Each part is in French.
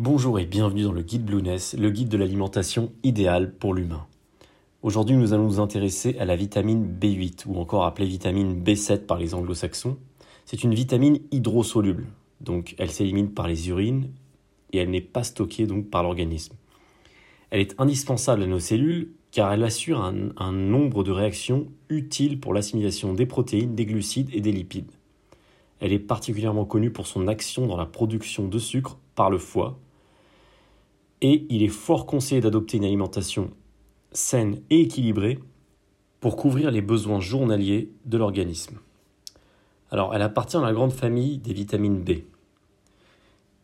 Bonjour et bienvenue dans le guide Blueness, le guide de l'alimentation idéale pour l'humain. Aujourd'hui, nous allons nous intéresser à la vitamine B8 ou encore appelée vitamine B7 par les anglo-saxons. C'est une vitamine hydrosoluble, donc elle s'élimine par les urines et elle n'est pas stockée donc par l'organisme. Elle est indispensable à nos cellules car elle assure un, un nombre de réactions utiles pour l'assimilation des protéines, des glucides et des lipides. Elle est particulièrement connue pour son action dans la production de sucre par le foie et il est fort conseillé d'adopter une alimentation saine et équilibrée pour couvrir les besoins journaliers de l'organisme. Alors, elle appartient à la grande famille des vitamines B.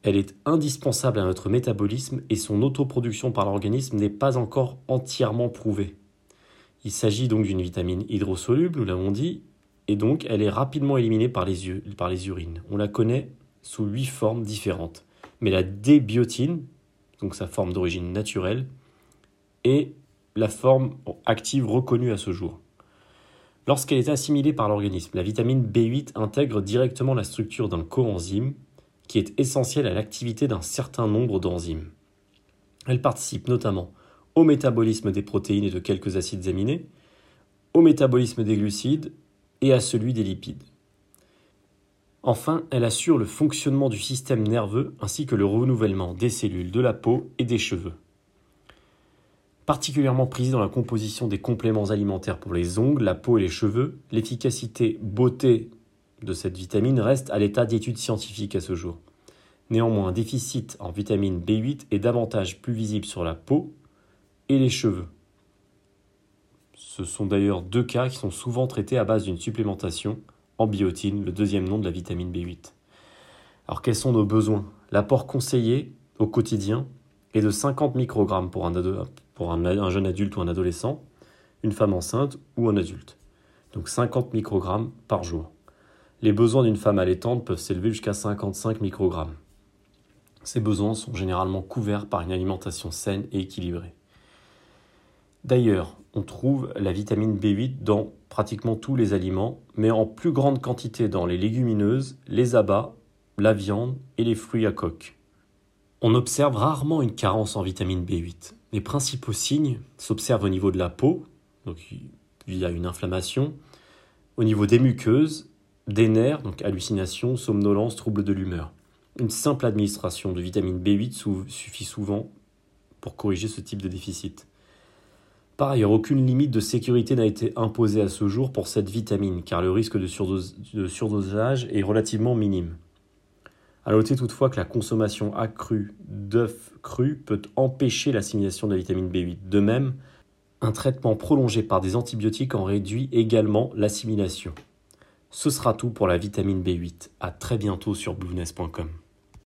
Elle est indispensable à notre métabolisme et son autoproduction par l'organisme n'est pas encore entièrement prouvée. Il s'agit donc d'une vitamine hydrosoluble, nous l'avons dit, et donc elle est rapidement éliminée par les, urines. On la connaît sous huit formes différentes. Mais la débiotine, donc sa forme d'origine naturelle, est la forme active reconnue à ce jour. Lorsqu'elle est assimilée par l'organisme, la vitamine B8 intègre directement la structure d'un coenzyme qui est essentiel à l'activité d'un certain nombre d'enzymes. Elle participe notamment au métabolisme des protéines et de quelques acides aminés, au métabolisme des glucides et à celui des lipides. Enfin, elle assure le fonctionnement du système nerveux ainsi que le renouvellement des cellules de la peau et des cheveux. Particulièrement prise dans la composition des compléments alimentaires pour les ongles, la peau et les cheveux, l'efficacité beauté de cette vitamine reste à l'état d'étude scientifique à ce jour. Néanmoins, un déficit en vitamine B8 est davantage plus visible sur la peau et les cheveux. Ce sont d'ailleurs deux cas qui sont souvent traités à base d'une supplémentation en biotine, le deuxième nom de la vitamine B8. Alors quels sont nos besoins? L'apport conseillé au quotidien est de 50 microgrammes pour, un, jeune adulte ou un adolescent, une femme enceinte ou un adulte. Donc 50 microgrammes par jour. Les besoins d'une femme allaitante peuvent s'élever jusqu'à 55 microgrammes. Ces besoins sont généralement couverts par une alimentation saine et équilibrée. D'ailleurs, on trouve la vitamine B8 dans pratiquement tous les aliments, mais en plus grande quantité dans les légumineuses, les abats, la viande et les fruits à coque. On observe rarement une carence en vitamine B8. Les principaux signes s'observent au niveau de la peau, donc il y a une inflammation, au niveau des muqueuses, des nerfs, donc hallucinations, somnolence, troubles de l'humeur. Une simple administration de vitamine B8 suffit souvent pour corriger ce type de déficit. Par ailleurs, aucune limite de sécurité n'a été imposée à ce jour pour cette vitamine, car le risque de, surdosage est relativement minime. A noter toutefois que la consommation accrue d'œufs crus peut empêcher l'assimilation de la vitamine B8. De même, un traitement prolongé par des antibiotiques en réduit également l'assimilation. Ce sera tout pour la vitamine B8. À très bientôt sur blueness.com.